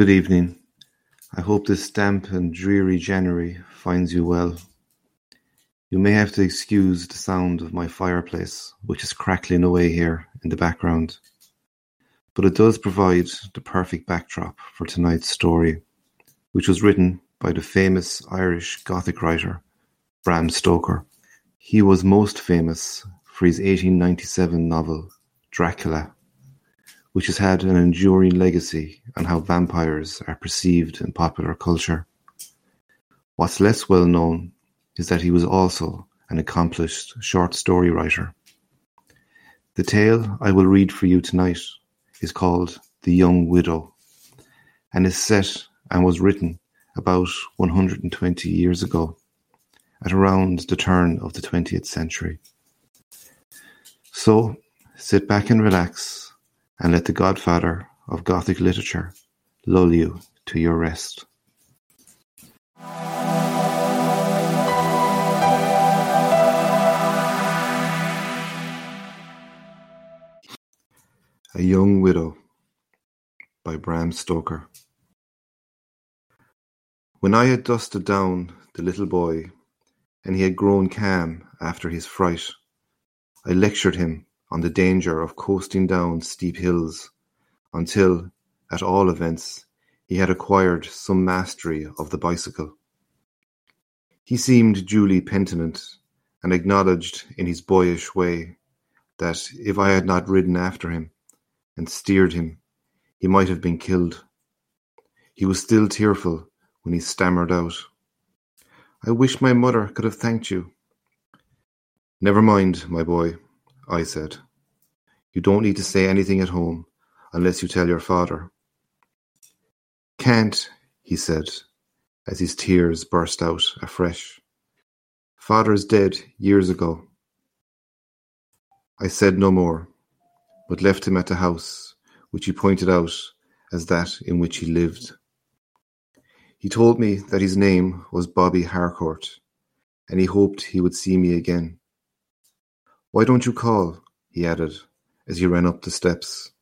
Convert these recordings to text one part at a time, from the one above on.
Good evening. I hope this damp and dreary January finds you well. You may have to excuse the sound of my fireplace, which is crackling away here in the background, but it does provide the perfect backdrop for tonight's story, which was written by the famous Irish Gothic writer Bram Stoker. He was most famous for his 1897 novel Dracula which has had an enduring legacy on how vampires are perceived in popular culture. What's less well known is that he was also an accomplished short story writer. The tale I will read for you tonight is called The Young Widow and is set and was written about 120 years ago, at around the turn of the 20th century. So sit back and relax and let the godfather of Gothic literature lull you to your rest. A Young Widow by Bram Stoker. When I had dusted down the little boy, and he had grown calm after his fright, I lectured him on the danger of coasting down steep hills, until, at all events, he had acquired some mastery of the bicycle. He seemed duly penitent, and acknowledged in his boyish way that if I had not ridden after him and steered him, he might have been killed. He was still tearful when he stammered out, I wish my mother could have thanked you. Never mind, my boy, I said. You don't need to say anything at home, unless you tell your father. Can't, he said, as his tears burst out afresh. Father's dead years ago. I said no more, but left him at the house, which he pointed out as that in which he lived. He told me that his name was Bobby Harcourt, and he hoped he would see me again. Why don't you call? he added, as he ran up the steps.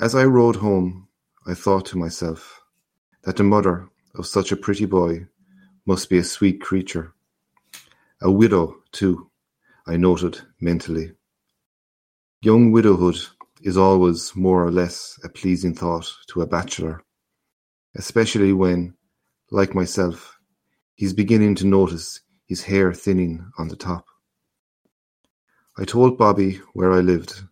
As I rode home, I thought to myself that the mother of such a pretty boy must be a sweet creature. A widow, too, I noted mentally. Young widowhood is always more or less a pleasing thought to a bachelor, especially when, like myself, he's beginning to notice his hair thinning on the top. I told Bobby where I lived,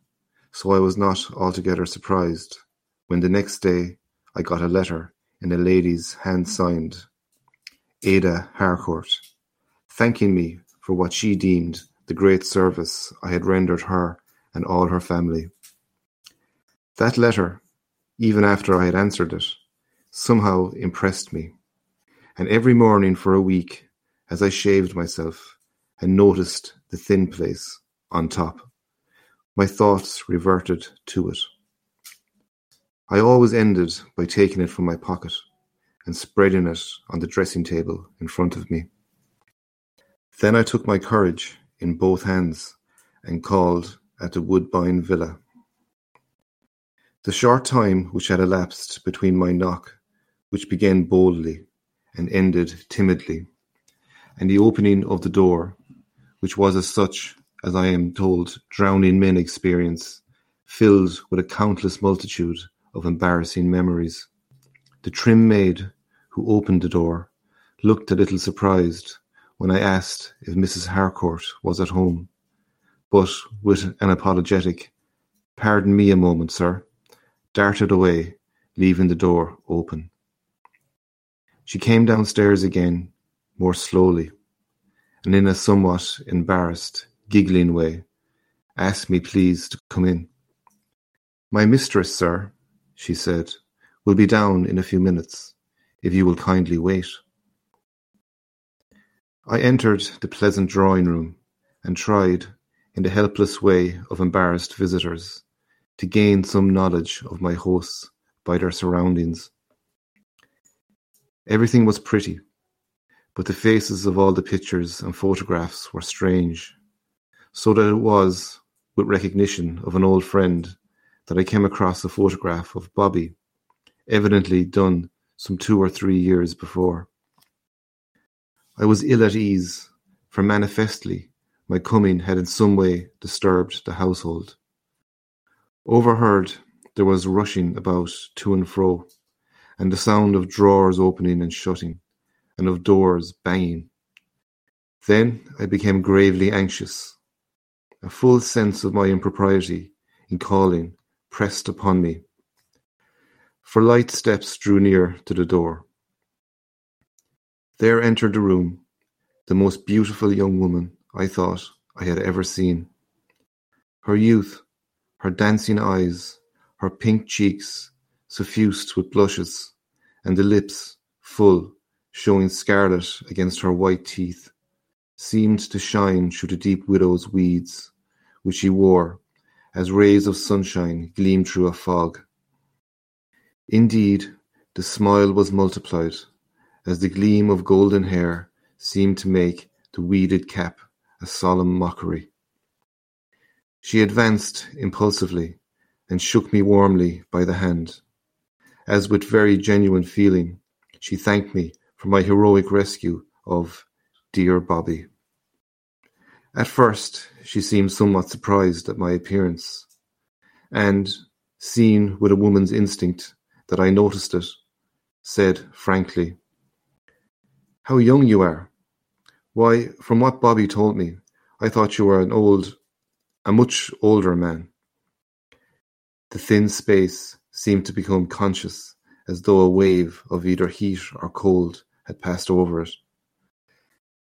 so I was not altogether surprised when the next day I got a letter in a lady's hand signed Ada Harcourt, thanking me for what she deemed the great service I had rendered her and all her family. That letter, even after I had answered it, somehow impressed me, and every morning for a week, as I shaved myself and noticed the thin place, on top. My thoughts reverted to it. I always ended by taking it from my pocket and spreading it on the dressing table in front of me. Then I took my courage in both hands and called at the Woodbine Villa. The short time which had elapsed between my knock, which began boldly and ended timidly, and the opening of the door, which was as such as I am told drowning men experience, filled with a countless multitude of embarrassing memories. The trim maid who opened the door looked a little surprised when I asked if Mrs. Harcourt was at home, but with an apologetic, Pardon me a moment, sir, darted away, leaving the door open. She came downstairs again, more slowly, and in a somewhat embarrassed, giggling way, asked me please to come in. My mistress, sir, she said, will be down in a few minutes, if you will kindly wait. I entered the pleasant drawing room and tried, in the helpless way of embarrassed visitors, to gain some knowledge of my hosts by their surroundings. Everything was pretty, but the faces of all the pictures and photographs were strange so that it was with recognition of an old friend that I came across a photograph of Bobby evidently done some two or three years before. I was ill at ease, for manifestly my coming had in some way disturbed the household. Overheard there was rushing about to and fro, and the sound of drawers opening and shutting, and of doors banging. Then I became gravely anxious. A full sense of my impropriety in calling pressed upon me, for light steps drew near to the door. There entered the room the most beautiful young woman, I thought, I had ever seen. Her youth, her dancing eyes, her pink cheeks suffused with blushes, and the lips, full, showing scarlet against her white teeth, seemed to shine through the deep widow's weeds, which she wore, as rays of sunshine gleam through a fog. Indeed, the smile was multiplied, as the gleam of golden hair seemed to make the weeded cap a solemn mockery. She advanced impulsively and shook me warmly by the hand, as with very genuine feeling she thanked me for my heroic rescue of dear Bobby. At first she seemed somewhat surprised at my appearance, and, seeing with a woman's instinct that I noticed it, said frankly, How young you are! Why, from what Bobby told me, I thought you were an old, a much older man. The thin space seemed to become conscious, as though a wave of either heat or cold had passed over it.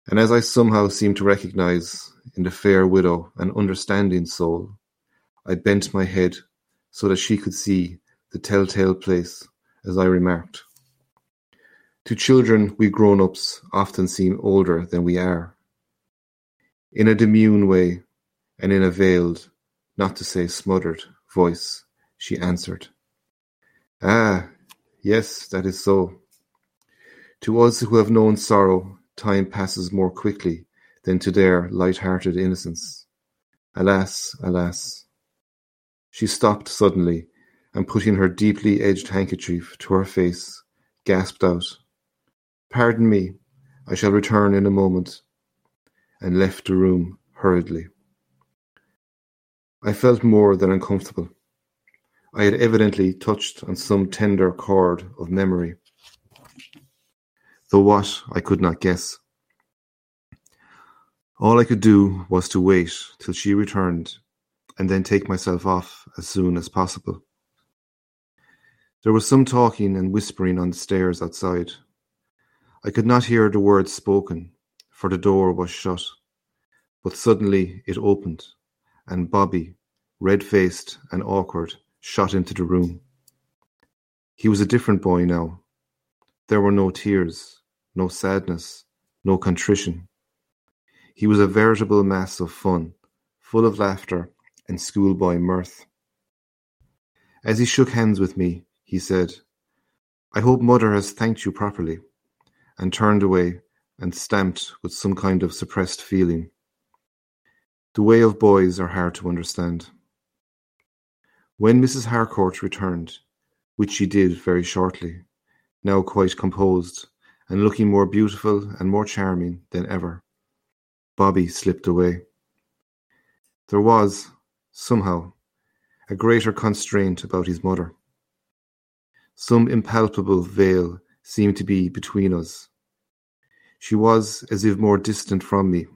And as I somehow seemed to recognize in the fair widow an understanding soul, I bent my head so that she could see the telltale place, as I remarked. To children we grown-ups often seem older than we are. In a demure way, and in a veiled, not to say smothered, voice, she answered, Ah, yes, that is so. To us who have known sorrow, time passes more quickly than to their light-hearted innocence. Alas, alas. She stopped suddenly, and putting her deeply edged handkerchief to her face, gasped out, Pardon me, I shall return in a moment, and left the room hurriedly. I felt more than uncomfortable. I had evidently touched on some tender chord of memory, though what I could not guess. All I could do was to wait till she returned and then take myself off as soon as possible. There was some talking and whispering on the stairs outside. I could not hear the words spoken, for the door was shut. But suddenly it opened, and Bobby, red-faced and awkward, shot into the room. He was a different boy now. There were no tears, no sadness, no contrition. He was a veritable mass of fun, full of laughter and schoolboy mirth. As he shook hands with me, he said, I hope mother has thanked you properly and turned away and stamped with some kind of suppressed feeling. The way of boys are hard to understand. When Mrs. Harcourt returned, which she did very shortly, now quite composed, and looking more beautiful and more charming than ever, Bobby slipped away. There was, somehow, a greater constraint about his mother. Some impalpable veil seemed to be between us. She was as if more distant from me.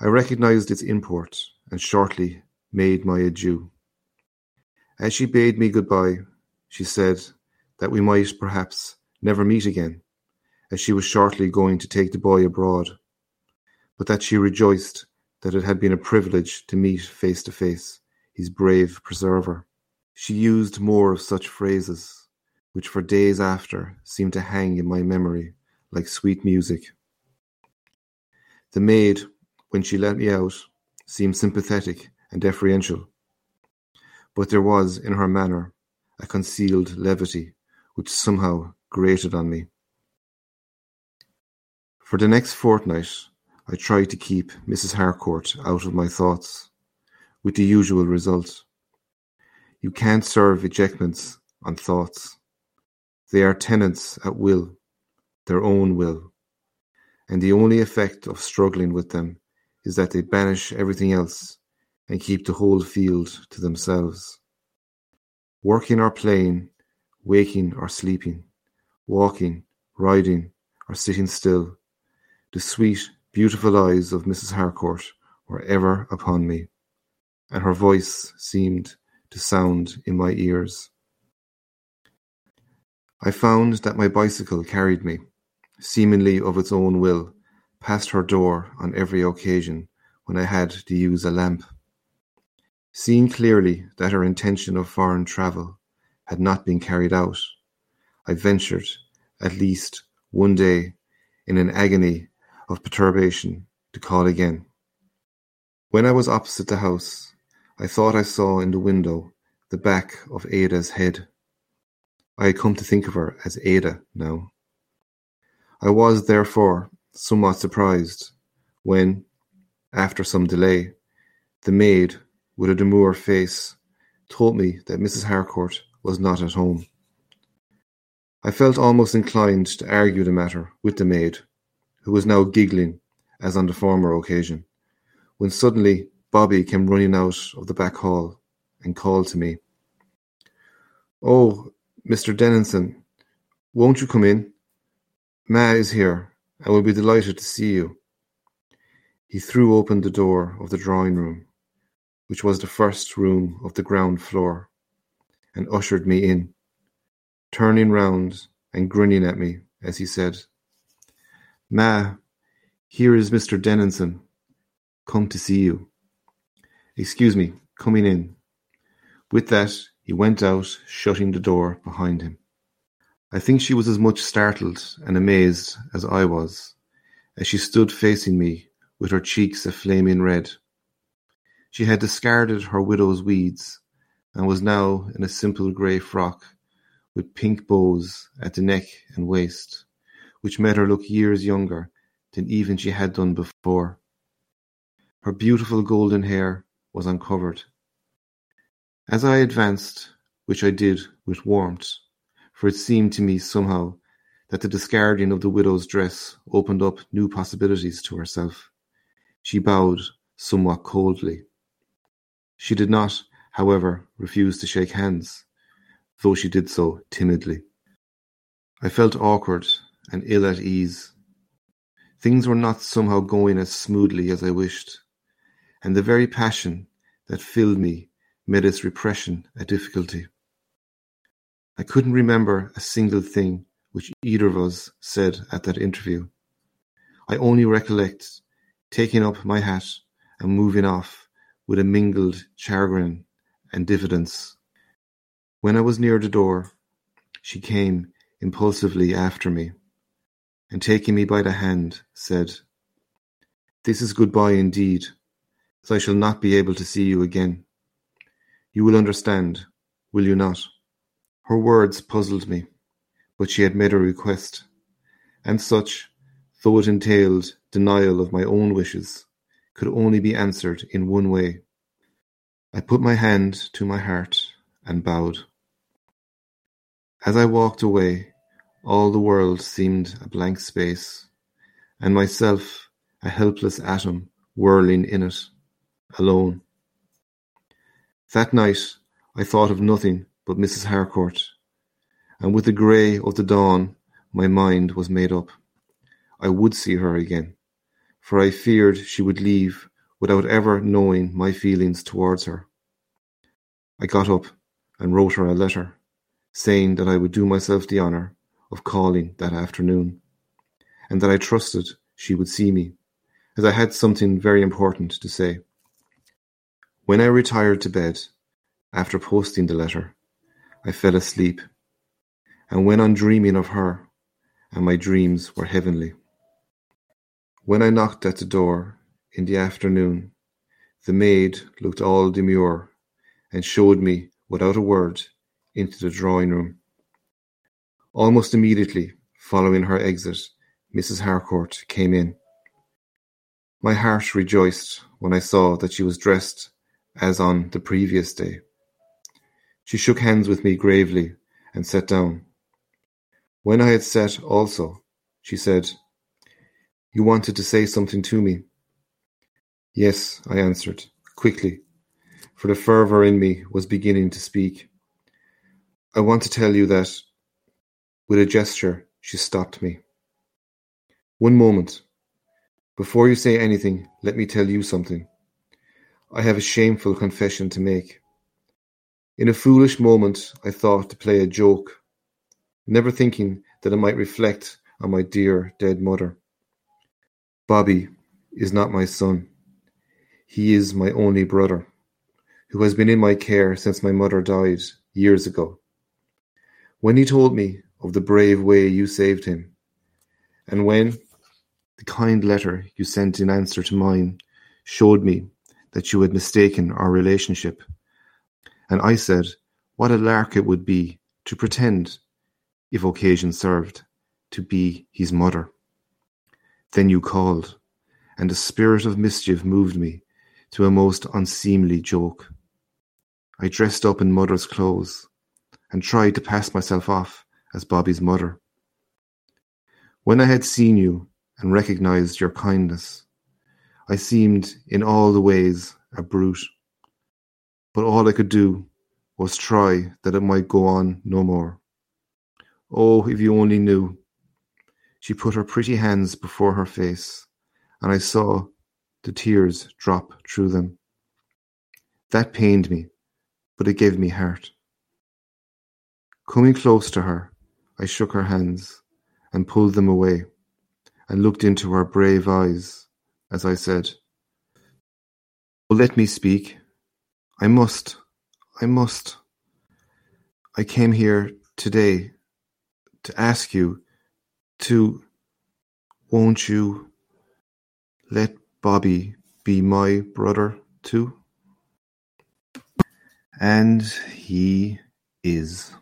I recognized its import, and shortly made my adieu. As she bade me good-bye, she said that we might perhaps never meet again, as she was shortly going to take the boy abroad, but that she rejoiced that it had been a privilege to meet face to face his brave preserver. She used more of such phrases, which for days after seemed to hang in my memory like sweet music. The maid, when she let me out, seemed sympathetic and deferential, but there was in her manner a concealed levity which somehow grated on me. For the next fortnight I tried to keep Mrs. Harcourt out of my thoughts, with the usual result. You can't serve ejectments on thoughts. They are tenants at will, their own will, and the only effect of struggling with them is that they banish everything else and keep the whole field to themselves. Working or playing, waking or sleeping, walking, riding, or sitting still, the sweet, beautiful eyes of Mrs. Harcourt were ever upon me, and her voice seemed to sound in my ears. I found that my bicycle carried me, seemingly of its own will, past her door on every occasion when I had to use a lamp. Seeing clearly that her intention of foreign travel had not been carried out, I ventured, at least one day, in an agony of perturbation, to call again. When I was opposite the house, I thought I saw in the window the back of Ada's head. I had come to think of her as Ada now. I was, therefore, somewhat surprised when, after some delay, the maid, with a demure face, told me that Mrs. Harcourt was not at home. I felt almost inclined to argue the matter with the maid, who was now giggling as on the former occasion, when suddenly Bobby came running out of the back hall and called to me. Oh, Mr. Denison, won't you come in? Ma is here, and will be delighted to see you. He threw open the door of the drawing room, which was the first room of the ground floor, and ushered me in, turning round and grinning at me as he said, Ma, here is Mr. Denison, come to see you. Excuse me, coming in. With that, he went out, shutting the door behind him. I think she was as much startled and amazed as I was, as she stood facing me with her cheeks a flaming red. She had discarded her widow's weeds, and was now in a simple grey frock, with pink bows at the neck and waist, which made her look years younger than even she had done before. Her beautiful golden hair was uncovered. As I advanced, which I did with warmth, for it seemed to me somehow that the discarding of the widow's dress opened up new possibilities to herself, she bowed somewhat coldly. She did not, however, refuse to shake hands, though she did so timidly. I felt awkward and ill at ease. Things were not somehow going as smoothly as I wished, and the very passion that filled me made its repression a difficulty. I couldn't remember a single thing which either of us said at that interview. I only recollect taking up my hat and moving off with a mingled chagrin and diffidence. When I was near the door, she came impulsively after me, and taking me by the hand, said, This is goodbye indeed, as I shall not be able to see you again. You will understand, will you not? Her words puzzled me, but she had made a request, and such, though it entailed denial of my own wishes, could only be answered in one way. I put my hand to my heart and bowed. As I walked away, all the world seemed a blank space, and myself a helpless atom whirling in it, alone. That night I thought of nothing but Mrs. Harcourt, and with the grey of the dawn my mind was made up. I would see her again, for I feared she would leave without ever knowing my feelings towards her. I got up and wrote her a letter, saying that I would do myself the honour of calling that afternoon, and that I trusted she would see me, as I had something very important to say. When I retired to bed, after posting the letter, I fell asleep, and went on dreaming of her, and my dreams were heavenly. When I knocked at the door in the afternoon, the maid looked all demure, and showed me, without a word, into the drawing room. Almost immediately following her exit, Mrs. Harcourt came in. My heart rejoiced when I saw that she was dressed as on the previous day. She shook hands with me gravely and sat down. When I had sat also, she said, You wanted to say something to me. Yes, I answered, quickly, for the fervour in me was beginning to speak. I want to tell you that. With a gesture, she stopped me. One moment. Before you say anything, let me tell you something. I have a shameful confession to make. In a foolish moment, I thought to play a joke, never thinking that it might reflect on my dear dead mother. Bobby is not my son. He is my only brother, who has been in my care since my mother died years ago. When he told me of the brave way you saved him, and when the kind letter you sent in answer to mine showed me that you had mistaken our relationship. And I said, what a lark it would be to pretend, if occasion served, to be his mother. Then you called, and a spirit of mischief moved me to a most unseemly joke. I dressed up in mother's clothes and tried to pass myself off as Bobby's mother. When I had seen you and recognized your kindness, I seemed in all the ways a brute. But all I could do was try that it might go on no more. Oh, if you only knew. She put her pretty hands before her face, and I saw the tears drop through them. That pained me, but it gave me heart. Coming close to her, I shook her hands and pulled them away and looked into her brave eyes as I said, Oh, let me speak. I must. I must. I came here today to ask you to. Won't you let Bobby be my brother too? And he is.